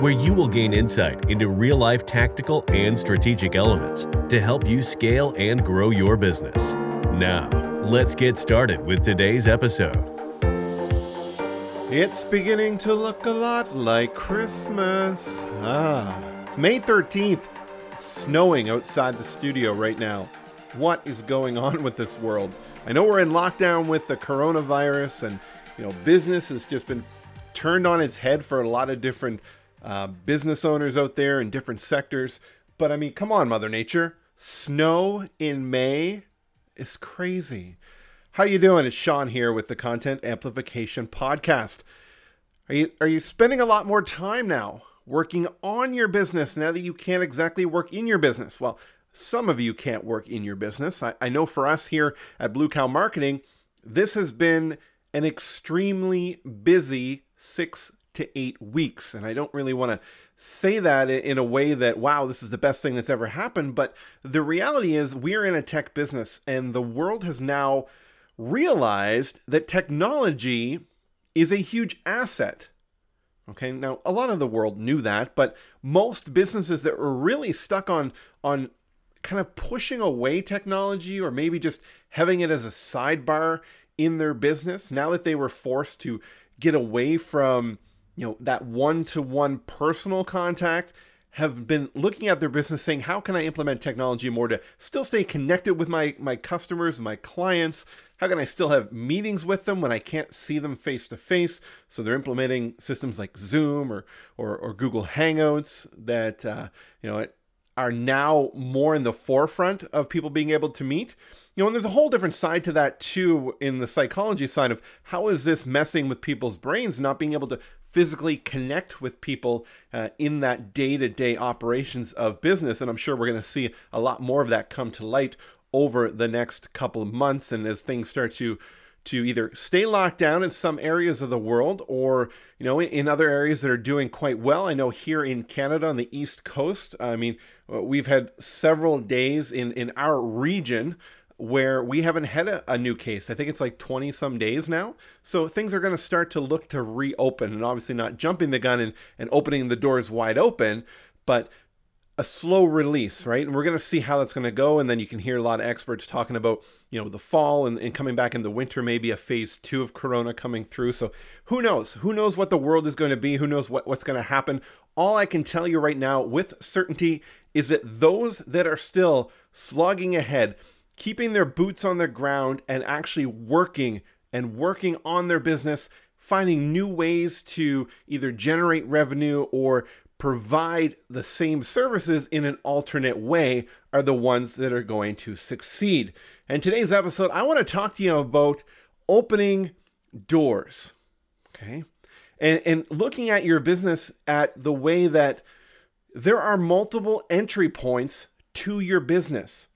where you will gain insight into real life tactical and strategic elements to help you scale and grow your business. Now, let's get started with today's episode. It's beginning to look a lot like Christmas. Ah, it's May 13th. It's snowing outside the studio right now. What is going on with this world? I know we're in lockdown with the coronavirus and, you know, business has just been turned on its head for a lot of different uh, business owners out there in different sectors. But I mean, come on, Mother Nature. Snow in May is crazy. How you doing? It's Sean here with the Content Amplification Podcast. Are you are you spending a lot more time now working on your business now that you can't exactly work in your business? Well, some of you can't work in your business. I, I know for us here at Blue Cow Marketing, this has been an extremely busy six to eight weeks. And I don't really want to say that in a way that, wow, this is the best thing that's ever happened. But the reality is, we're in a tech business, and the world has now realized that technology is a huge asset. Okay, now a lot of the world knew that, but most businesses that were really stuck on on kind of pushing away technology or maybe just having it as a sidebar in their business, now that they were forced to get away from you know that one-to-one personal contact have been looking at their business saying how can i implement technology more to still stay connected with my my customers my clients? How can i still have meetings with them when i can't see them face to face so they're implementing systems like zoom or or, or google hangouts that uh, you know are now more in the forefront of people being able to meet. You know, and there's a whole different side to that too in the psychology side of how is this messing with people's brains, not being able to physically connect with people uh, in that day to day operations of business. And I'm sure we're going to see a lot more of that come to light over the next couple of months. And as things start to to either stay locked down in some areas of the world or you know in other areas that are doing quite well i know here in canada on the east coast i mean we've had several days in in our region where we haven't had a, a, new case. I think it's like 20 some days now. So things are going to start to look to reopen and obviously not jumping the gun and, and opening the doors wide open, but a slow release, right? And we're going to see how that's going to go. And then you can hear a lot of experts talking about, you know, the fall and, and coming back in the winter, maybe a phase two of Corona coming through. So who knows? Who knows what the world is going to be? Who knows what, what's going to happen? All I can tell you right now with certainty is that those that are still slogging ahead, keeping their boots on the ground and actually working and working on their business, finding new ways to either generate revenue or provide the same services in an alternate way are the ones that are going to succeed. And today's episode, I want to talk to you about opening doors. Okay. And, and looking at your business at the way that there are multiple entry points to your business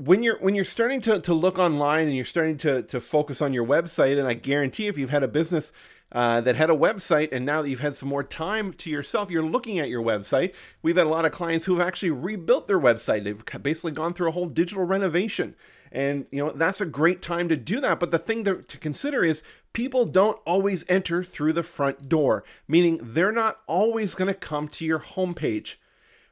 when you're when you're starting to, to look online and you're starting to, to focus on your website and i guarantee if you've had a business uh, that had a website and now that you've had some more time to yourself you're looking at your website. We've had a lot of clients who have actually rebuilt their website. They've basically gone through a whole digital renovation. And you know that's a great time to do that. But the thing to, to consider is people don't always enter through the front door meaning they're not always going to come to your homepage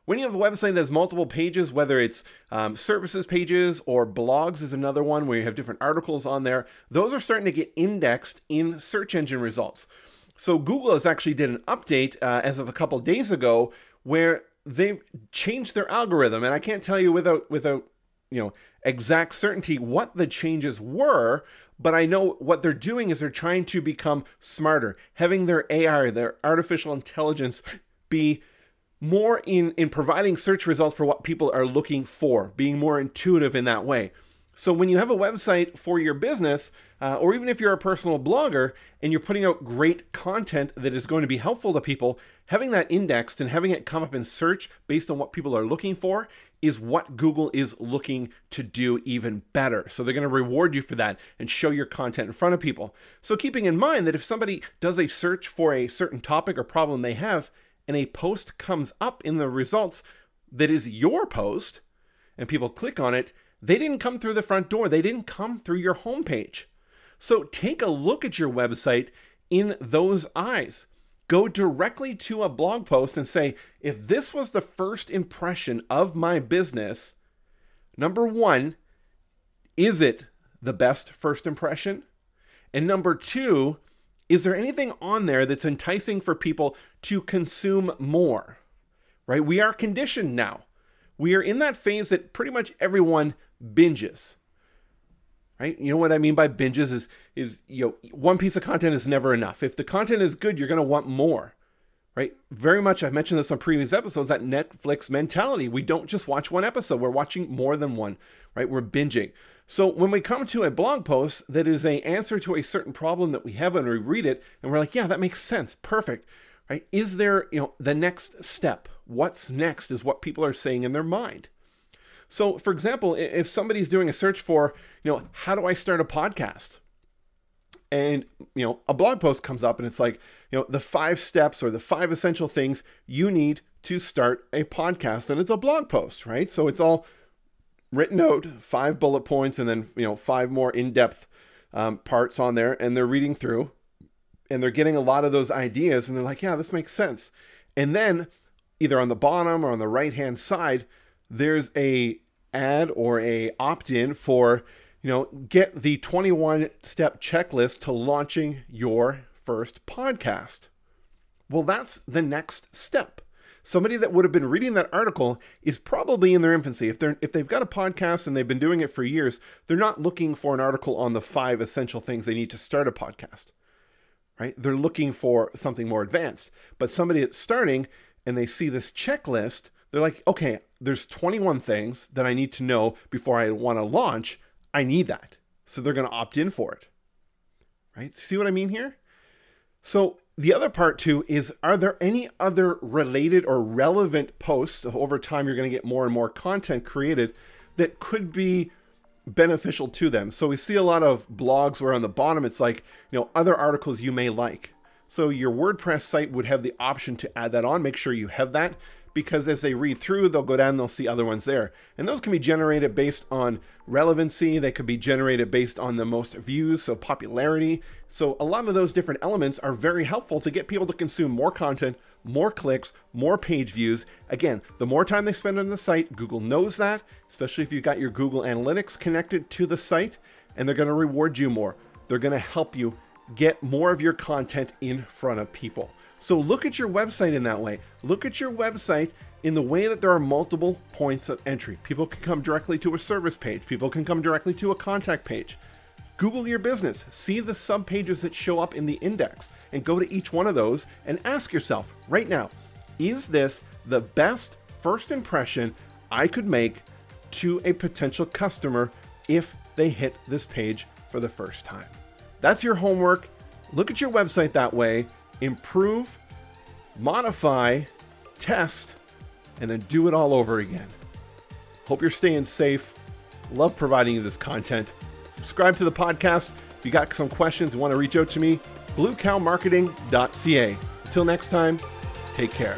when you have a website that has multiple pages, whether it's um, services pages or blogs is another one where you have different articles on there, those are starting to get indexed in search engine results. So Google has actually did an update uh, as of a couple days ago where they've changed their algorithm, and I can't tell you without without you know exact certainty what the changes were, but I know what they're doing is they're trying to become smarter, having their AI, their artificial intelligence, be more in, in providing search results for what people are looking for, being more intuitive in that way. So when you have a website for your business, uh, or even if you're a personal blogger and you're putting out great content that is going to be helpful to people, having that indexed and having it come up in search based on what people are looking for is what Google is looking to do even better. So they're going to reward you for that and show your content in front of people. So keeping in mind that if somebody does a search for a certain topic or problem they have, and a post comes up in the results that is your post, and people click on it, they didn't come through the front door. They didn't come through your homepage. So take a look at your website in those eyes. Go directly to a blog post and say, if this was the first impression of my business, number one, is it the best first impression? And number two, is there anything on there that's enticing for people to consume more? Right? We are conditioned now. We are in that phase that pretty much everyone binges. Right? You know what I mean by binges is is you know one piece of content is never enough. If the content is good, you're going to want more. Right? Very much I've mentioned this on previous episodes that Netflix mentality. We don't just watch one episode, we're watching more than one, right? We're binging. So when we come to a blog post that is a answer to a certain problem that we have and we read it and we're like, yeah, that makes sense. Perfect. Right? Is there, you know, the next step? What's next is what people are saying in their mind. So for example, if somebody's doing a search for, you know, how do I start a podcast? And, you know, a blog post comes up and it's like, you know, the five steps or the five essential things you need to start a podcast. And it's a blog post, right? So it's all written out, five bullet points, and then you know five more in-depth um, parts on there, and they're reading through, and they're getting a lot of those ideas, and they're like, yeah, this makes sense. And then either on the bottom or on the right-hand side, there's a ad or a opt-in for you know get the 21 step checklist to launching your first podcast. Well, that's the next step somebody that would have been reading that article is probably in their infancy. If they're if they've got a podcast and they've been doing it for years, they're not looking for an article on the five essential things they need to start a podcast. Right? They're looking for something more advanced. But somebody that's starting and they see this checklist, they're like, "Okay, there's 21 things that I need to know before I want to launch. I need that." So they're going to opt in for it. Right? See what I mean here? So the other part too is are there any other related or relevant posts over time you're going to get more and more content created that could be beneficial to them? So we see a lot of blogs where on the bottom it's like you know other articles you may like. So your wordpress site would have the option to add that on. Make sure you have that because as they read through, they'll go down and they'll see other ones there. And those can be generated based on relevancy, they could be generated based on the most views, so popularity. So a lot of those different elements are very helpful to get people to consume more content, more clicks, more page views. Again, the more time they spend on the site, Google knows that, especially if you've got your Google Analytics connected to the site, and they're going to reward you more. They're going to help you get more of your content in front of people. So look at your website in that way. Look at your website in the way that there are multiple points of entry. People can come directly to a service page, people can come directly to a contact page. Google your business, see the sub pages that show up in the index, and go to each one of those and ask yourself right now is this the best first impression I could make to a potential customer if they hit this page for the first time? That's your homework. Look at your website that way improve, modify, test, and then do it all over again. Hope you're staying safe. Love providing you this content. Subscribe to the podcast. If you got some questions and want to reach out to me, bluecowmarketing.ca. Until next time, take care.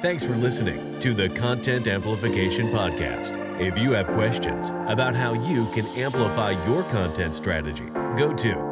Thanks for listening to the Content Amplification Podcast. If you have questions about how you can amplify your content strategy, go to